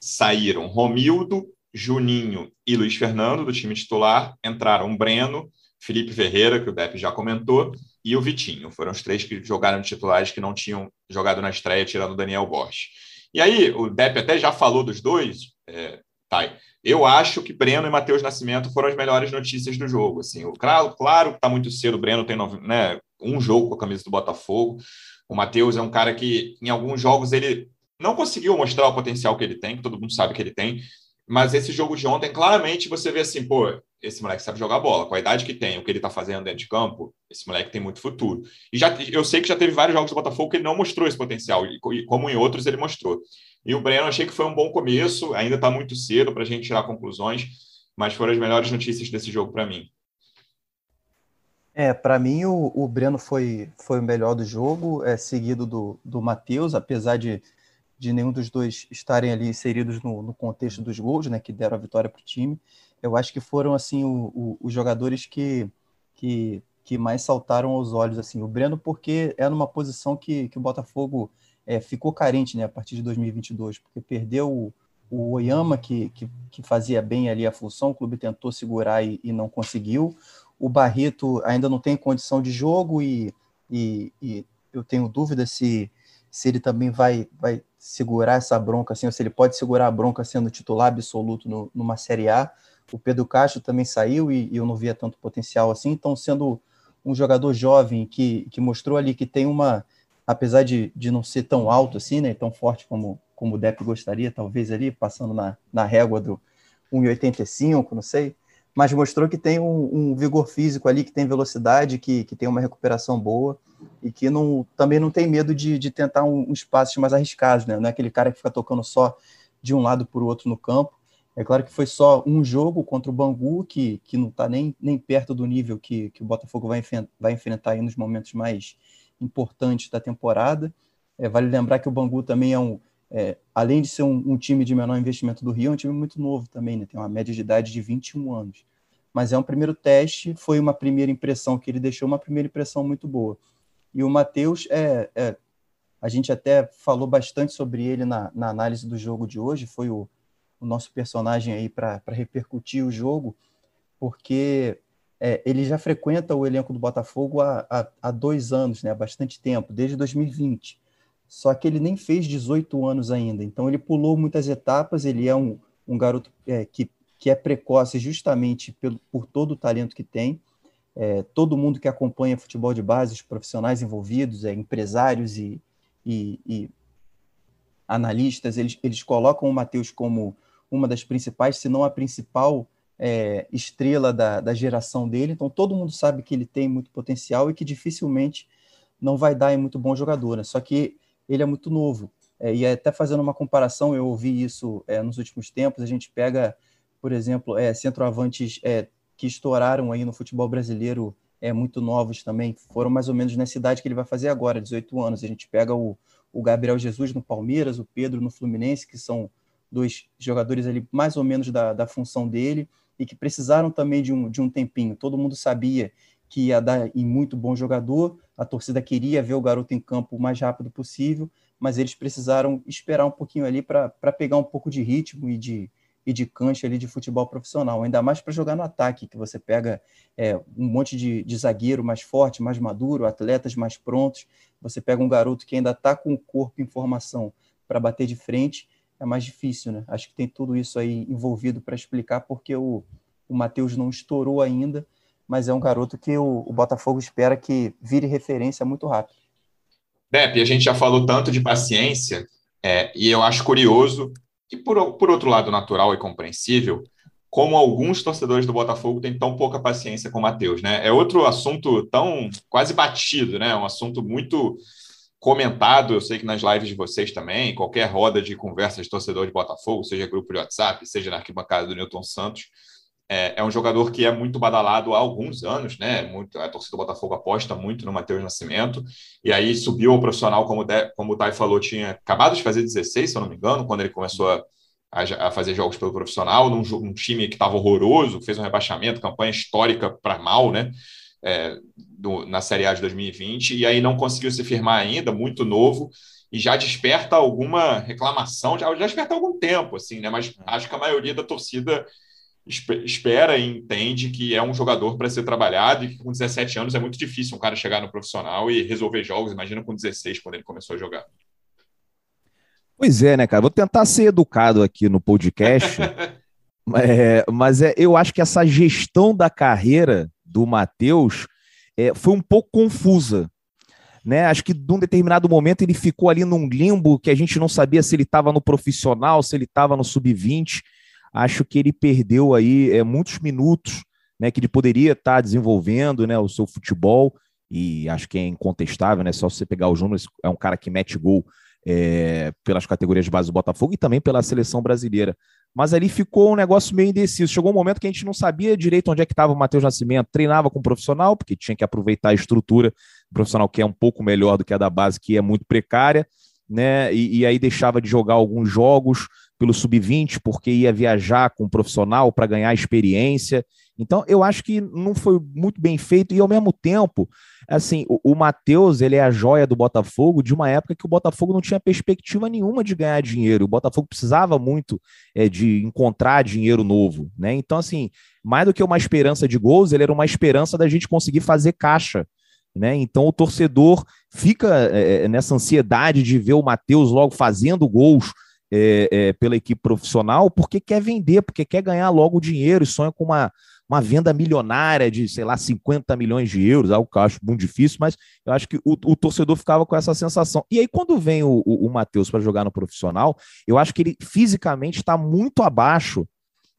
Saíram Romildo, Juninho e Luiz Fernando do time titular, entraram Breno, Felipe Ferreira, que o Depp já comentou, e o Vitinho. Foram os três que jogaram titulares que não tinham jogado na estreia, tirando o Daniel Borges. E aí, o Depp até já falou dos dois, é, Thay. Eu acho que Breno e Matheus Nascimento foram as melhores notícias do jogo. Assim, o, claro, claro que está muito cedo, o Breno tem né, um jogo com a camisa do Botafogo. O Matheus é um cara que, em alguns jogos, ele não conseguiu mostrar o potencial que ele tem, que todo mundo sabe que ele tem. Mas esse jogo de ontem, claramente, você vê assim, pô, esse moleque sabe jogar bola. Com a idade que tem, o que ele está fazendo dentro de campo, esse moleque tem muito futuro. E já, eu sei que já teve vários jogos do Botafogo que ele não mostrou esse potencial, e, como em outros ele mostrou. E o Breno, achei que foi um bom começo, ainda está muito cedo para a gente tirar conclusões, mas foram as melhores notícias desse jogo para mim. É, para mim o, o Breno foi, foi o melhor do jogo, é seguido do, do Matheus, apesar de, de nenhum dos dois estarem ali inseridos no, no contexto dos gols, né, que deram a vitória para o time. Eu acho que foram assim o, o, os jogadores que, que, que mais saltaram aos olhos assim. O Breno porque é numa posição que, que o Botafogo é, ficou carente, né, a partir de 2022, porque perdeu o, o Oyama que, que, que, fazia bem ali a função, o clube tentou segurar e, e não conseguiu. O Barreto ainda não tem condição de jogo e, e, e eu tenho dúvida se, se ele também vai, vai segurar essa bronca, assim, ou se ele pode segurar a bronca sendo titular absoluto no, numa Série A. O Pedro Castro também saiu e, e eu não via tanto potencial assim, então sendo um jogador jovem que, que mostrou ali que tem uma, apesar de, de não ser tão alto assim, né, tão forte como, como o Depp gostaria, talvez ali, passando na, na régua do 1,85, não sei, mas mostrou que tem um, um, vigor físico ali, que tem velocidade, que, que tem uma recuperação boa e que não, também não tem medo de, de tentar uns passos mais arriscados, né? Não é aquele cara que fica tocando só de um lado para o outro no campo. É claro que foi só um jogo contra o Bangu, que, que não está nem, nem perto do nível que, que o Botafogo vai, vai enfrentar aí nos momentos mais importantes da temporada. É, vale lembrar que o Bangu também é um, é, além de ser um, um, time de menor investimento do Rio, é um time muito novo também, né? tem uma média de idade de 21 anos. Mas é um primeiro teste, foi uma primeira impressão que ele deixou, uma primeira impressão muito boa. E o Matheus, é, é, a gente até falou bastante sobre ele na, na análise do jogo de hoje, foi o, o nosso personagem aí para repercutir o jogo, porque é, ele já frequenta o elenco do Botafogo há, há, há, dois anos, né, há bastante tempo, desde 2020. Só que ele nem fez 18 anos ainda, então ele pulou muitas etapas. Ele é um, um garoto é, que, que é precoce justamente pelo, por todo o talento que tem. É, todo mundo que acompanha futebol de base, os profissionais envolvidos, é, empresários e, e, e analistas, eles, eles colocam o Matheus como uma das principais, se não a principal é, estrela da, da geração dele. Então todo mundo sabe que ele tem muito potencial e que dificilmente não vai dar em muito bom jogador. Né? Só que ele é muito novo. É, e até fazendo uma comparação, eu ouvi isso é, nos últimos tempos, a gente pega, por exemplo, é, centroavantes é, que estouraram aí no futebol brasileiro é, muito novos também, foram mais ou menos nessa idade que ele vai fazer agora, 18 anos. A gente pega o, o Gabriel Jesus no Palmeiras, o Pedro no Fluminense, que são dois jogadores ali mais ou menos da, da função dele e que precisaram também de um, de um tempinho. Todo mundo sabia que ia dar em muito bom jogador, a torcida queria ver o garoto em campo o mais rápido possível, mas eles precisaram esperar um pouquinho ali para pegar um pouco de ritmo e de, e de cancha ali de futebol profissional, ainda mais para jogar no ataque, que você pega é, um monte de, de zagueiro mais forte, mais maduro, atletas mais prontos, você pega um garoto que ainda está com o corpo em formação para bater de frente, é mais difícil, né? Acho que tem tudo isso aí envolvido para explicar porque o, o Matheus não estourou ainda, mas é um garoto que o, o Botafogo espera que vire referência muito rápido. Pepe, a gente já falou tanto de paciência, é, e eu acho curioso, e por, por outro lado natural e compreensível, como alguns torcedores do Botafogo têm tão pouca paciência com o Matheus, né? É outro assunto tão quase batido, né? Um assunto muito comentado, eu sei que nas lives de vocês também, qualquer roda de conversa de torcedor de Botafogo, seja grupo de WhatsApp, seja na arquibancada do Newton Santos, é, é, um jogador que é muito badalado há alguns anos, né? Muito, a torcida do Botafogo aposta muito no Matheus Nascimento, e aí subiu ao profissional, como, de, como o Thay falou, tinha acabado de fazer 16, se eu não me engano, quando ele começou a, a, a fazer jogos pelo profissional, num, num time que estava horroroso, fez um rebaixamento, campanha histórica para mal, né? É, do, na Série A de 2020, e aí não conseguiu se firmar ainda, muito novo, e já desperta alguma reclamação, já, já desperta algum tempo, assim, né? Mas acho que a maioria da torcida espera e entende que é um jogador para ser trabalhado e que com 17 anos é muito difícil um cara chegar no profissional e resolver jogos. Imagina com 16, quando ele começou a jogar. Pois é, né, cara? Vou tentar ser educado aqui no podcast, é, mas é, eu acho que essa gestão da carreira do Matheus é, foi um pouco confusa. Né? Acho que num determinado momento ele ficou ali num limbo que a gente não sabia se ele estava no profissional, se ele estava no sub-20 acho que ele perdeu aí é, muitos minutos né, que ele poderia estar tá desenvolvendo né, o seu futebol, e acho que é incontestável, né? Só você pegar os números, é um cara que mete gol é, pelas categorias de base do Botafogo e também pela seleção brasileira. Mas ali ficou um negócio meio indeciso. Chegou um momento que a gente não sabia direito onde é que estava o Matheus Nascimento. Treinava com o profissional, porque tinha que aproveitar a estrutura profissional que é um pouco melhor do que a da base, que é muito precária, né? E, e aí deixava de jogar alguns jogos pelo sub-20, porque ia viajar com o profissional para ganhar experiência. Então, eu acho que não foi muito bem feito e, ao mesmo tempo, assim, o, o Matheus, ele é a joia do Botafogo de uma época que o Botafogo não tinha perspectiva nenhuma de ganhar dinheiro. O Botafogo precisava muito é, de encontrar dinheiro novo, né? Então, assim, mais do que uma esperança de gols, ele era uma esperança da gente conseguir fazer caixa. Né? Então o torcedor fica é, nessa ansiedade de ver o Matheus logo fazendo gols, é, é, pela equipe profissional porque quer vender, porque quer ganhar logo dinheiro e sonha com uma, uma venda milionária de, sei lá, 50 milhões de euros, algo que eu acho muito difícil, mas eu acho que o, o torcedor ficava com essa sensação. E aí, quando vem o, o, o Matheus para jogar no profissional, eu acho que ele fisicamente está muito abaixo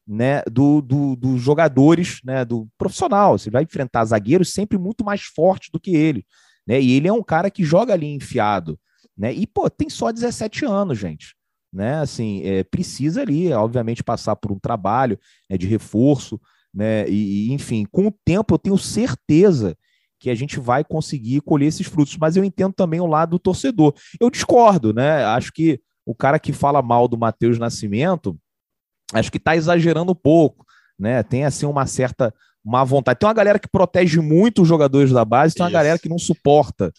né, do, do, dos jogadores né, do profissional. Você vai enfrentar zagueiros sempre muito mais fortes do que ele. Né? E ele é um cara que joga ali enfiado. Né? E, pô, tem só 17 anos, gente né? Assim, é, precisa ali, obviamente, passar por um trabalho né, de reforço, né? E, enfim, com o tempo eu tenho certeza que a gente vai conseguir colher esses frutos, mas eu entendo também o lado do torcedor. Eu discordo, né? Acho que o cara que fala mal do Matheus Nascimento, acho que está exagerando um pouco, né? Tem assim uma certa má vontade. Tem uma galera que protege muito os jogadores da base, tem uma Isso. galera que não suporta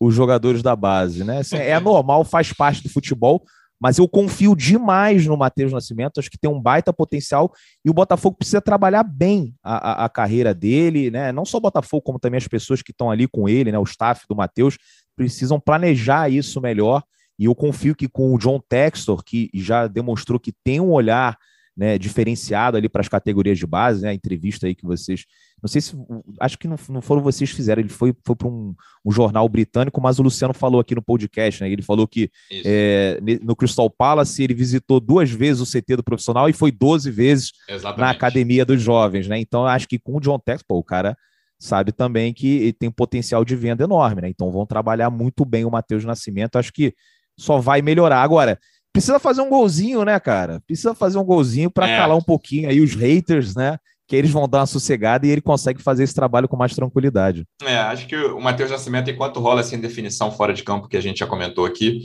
os jogadores da base, né? Assim, é normal, faz parte do futebol, mas eu confio demais no Matheus Nascimento, acho que tem um baita potencial e o Botafogo precisa trabalhar bem a, a, a carreira dele, né? Não só o Botafogo, como também as pessoas que estão ali com ele, né? O staff do Matheus, precisam planejar isso melhor. E eu confio que com o John Textor, que já demonstrou que tem um olhar né, diferenciado ali para as categorias de base, né, a entrevista aí que vocês. Não sei se. Acho que não, não foram vocês que fizeram, ele foi, foi para um, um, jornal britânico, mas o Luciano falou aqui no podcast, né? Ele falou que é, no Crystal Palace ele visitou duas vezes o CT do profissional e foi 12 vezes Exatamente. na academia dos jovens, né? Então, acho que com o John Tex, pô, o cara sabe também que tem potencial de venda enorme, né? Então vão trabalhar muito bem o Matheus Nascimento. Acho que só vai melhorar. Agora, precisa fazer um golzinho, né, cara? Precisa fazer um golzinho para é. calar um pouquinho aí os haters, né? Que eles vão dar uma sossegada e ele consegue fazer esse trabalho com mais tranquilidade. É, acho que o Matheus Nascimento, enquanto rola essa indefinição fora de campo que a gente já comentou aqui,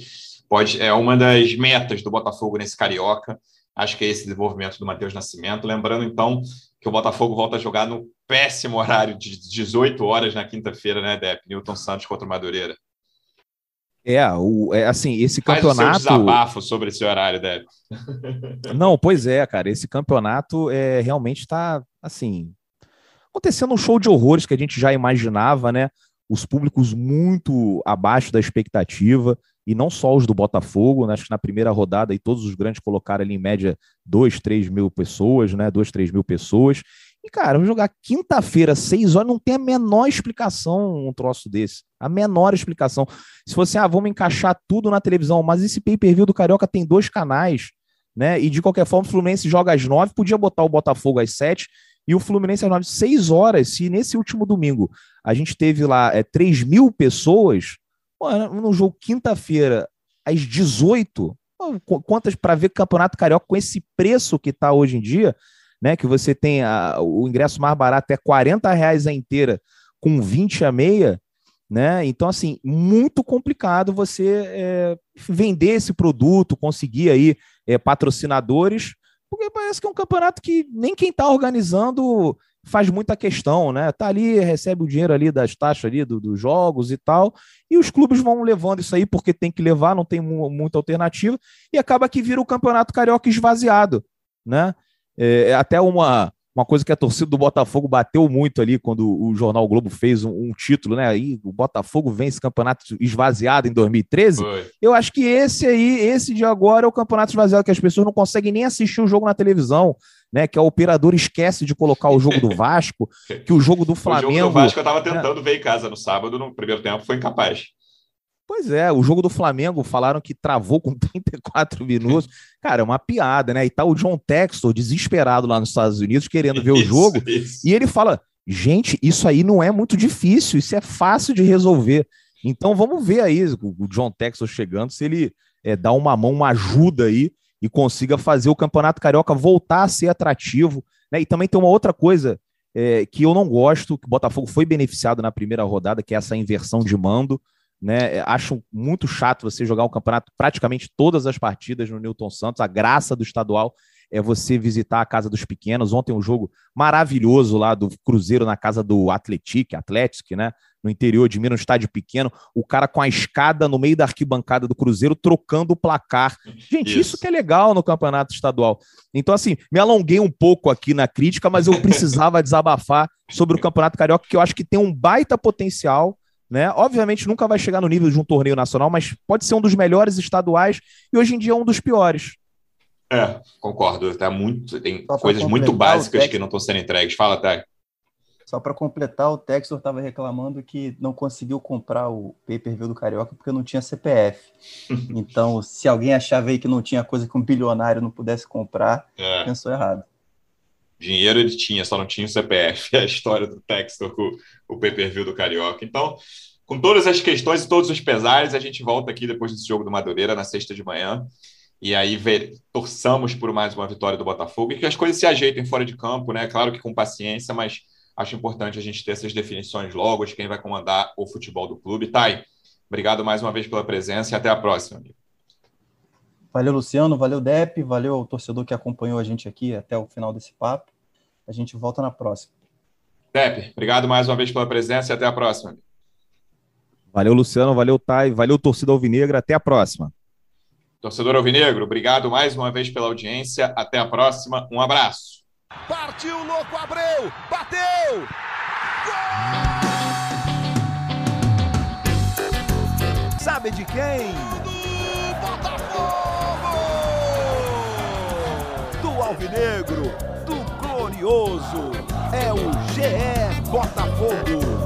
pode é uma das metas do Botafogo nesse Carioca. Acho que é esse desenvolvimento do Matheus Nascimento. Lembrando, então, que o Botafogo volta a jogar no péssimo horário de 18 horas na quinta-feira, né, Dep? Newton Santos contra o Madureira. É, o, é assim, esse Faz campeonato. O seu desabafo sobre esse horário, Débora. Não, pois é, cara. Esse campeonato é, realmente está, assim, acontecendo um show de horrores que a gente já imaginava, né? Os públicos muito abaixo da expectativa, e não só os do Botafogo, né? acho que na primeira rodada e todos os grandes colocaram ali em média 2, 3 mil pessoas, né? 2, 3 mil pessoas. E, cara, jogar quinta-feira, seis horas, não tem a menor explicação um troço desse. A menor explicação. Se fosse, ah, vamos encaixar tudo na televisão, mas esse pay-per-view do Carioca tem dois canais, né? E de qualquer forma, o Fluminense joga às nove, podia botar o Botafogo às sete, e o Fluminense às nove, seis horas. Se nesse último domingo a gente teve lá é, 3 mil pessoas, no jogo quinta-feira, às 18, quantas para ver campeonato carioca com esse preço que está hoje em dia, né? Que você tem a, o ingresso mais barato é 40 reais a inteira, com 20 a meia, né? Então, assim, muito complicado você é, vender esse produto, conseguir aí é, patrocinadores, porque parece que é um campeonato que nem quem está organizando faz muita questão, né? Tá ali, recebe o dinheiro ali das taxas ali do, dos jogos e tal, e os clubes vão levando isso aí porque tem que levar, não tem muita alternativa, e acaba que vira o campeonato carioca esvaziado, né? É, é, até uma, uma coisa que a torcida do Botafogo bateu muito ali quando o Jornal o Globo fez um, um, título, né? Aí o Botafogo vence campeonato esvaziado em 2013. Foi. Eu acho que esse aí, esse de agora é o campeonato esvaziado, que as pessoas não conseguem nem assistir o jogo na televisão. Né, que a operadora esquece de colocar o jogo do Vasco, que o jogo do Flamengo. O jogo do Vasco eu estava tentando é... ver em casa no sábado, no primeiro tempo, foi incapaz. Pois é, o jogo do Flamengo falaram que travou com 34 minutos. Cara, é uma piada, né? E tá o John Textor desesperado lá nos Estados Unidos, querendo ver isso, o jogo. Isso. E ele fala: gente, isso aí não é muito difícil, isso é fácil de resolver. Então vamos ver aí o John Textor chegando, se ele é, dá uma mão, uma ajuda aí e consiga fazer o Campeonato Carioca voltar a ser atrativo. Né? E também tem uma outra coisa é, que eu não gosto, que o Botafogo foi beneficiado na primeira rodada, que é essa inversão de mando. Né? Acho muito chato você jogar um campeonato praticamente todas as partidas no Newton Santos. A graça do estadual é você visitar a casa dos pequenos. Ontem um jogo maravilhoso lá do Cruzeiro na casa do Atletic, Atlético, né? No interior de Minas, um estádio pequeno, o cara com a escada no meio da arquibancada do Cruzeiro trocando o placar. Gente, isso, isso que é legal no campeonato estadual. Então, assim, me alonguei um pouco aqui na crítica, mas eu precisava desabafar sobre o Campeonato Carioca, que eu acho que tem um baita potencial né? Obviamente nunca vai chegar no nível de um torneio nacional, mas pode ser um dos melhores estaduais e hoje em dia é um dos piores. É, concordo. Tá muito, tem coisas muito básicas que não estão sendo entregues. Fala, Thay. Só para completar, o Textor estava reclamando que não conseguiu comprar o pay-per-view do Carioca porque não tinha CPF. então, se alguém achava aí que não tinha coisa que um bilionário não pudesse comprar, é. pensou errado. Dinheiro ele tinha, só não tinha o CPF. A história do Textor com o pay-per-view do Carioca. Então, com todas as questões e todos os pesares, a gente volta aqui depois desse jogo do Madureira, na sexta de manhã. E aí ver, torçamos por mais uma vitória do Botafogo e que as coisas se ajeitem fora de campo, né? Claro que com paciência, mas acho importante a gente ter essas definições logo de quem vai comandar o futebol do clube. Thay, obrigado mais uma vez pela presença e até a próxima. Amigo. Valeu, Luciano, valeu, Dep, valeu ao torcedor que acompanhou a gente aqui até o final desse papo. A gente volta na próxima. Dep, obrigado mais uma vez pela presença e até a próxima. Valeu, Luciano, valeu, Thay, valeu, torcida alvinegra, até a próxima. Torcedor Alvinegro, obrigado mais uma vez pela audiência. Até a próxima. Um abraço. Partiu, louco, Abreu! Bateu! Gol! Sabe de quem? Alvinegro, do Glorioso. É o GE Botafogo.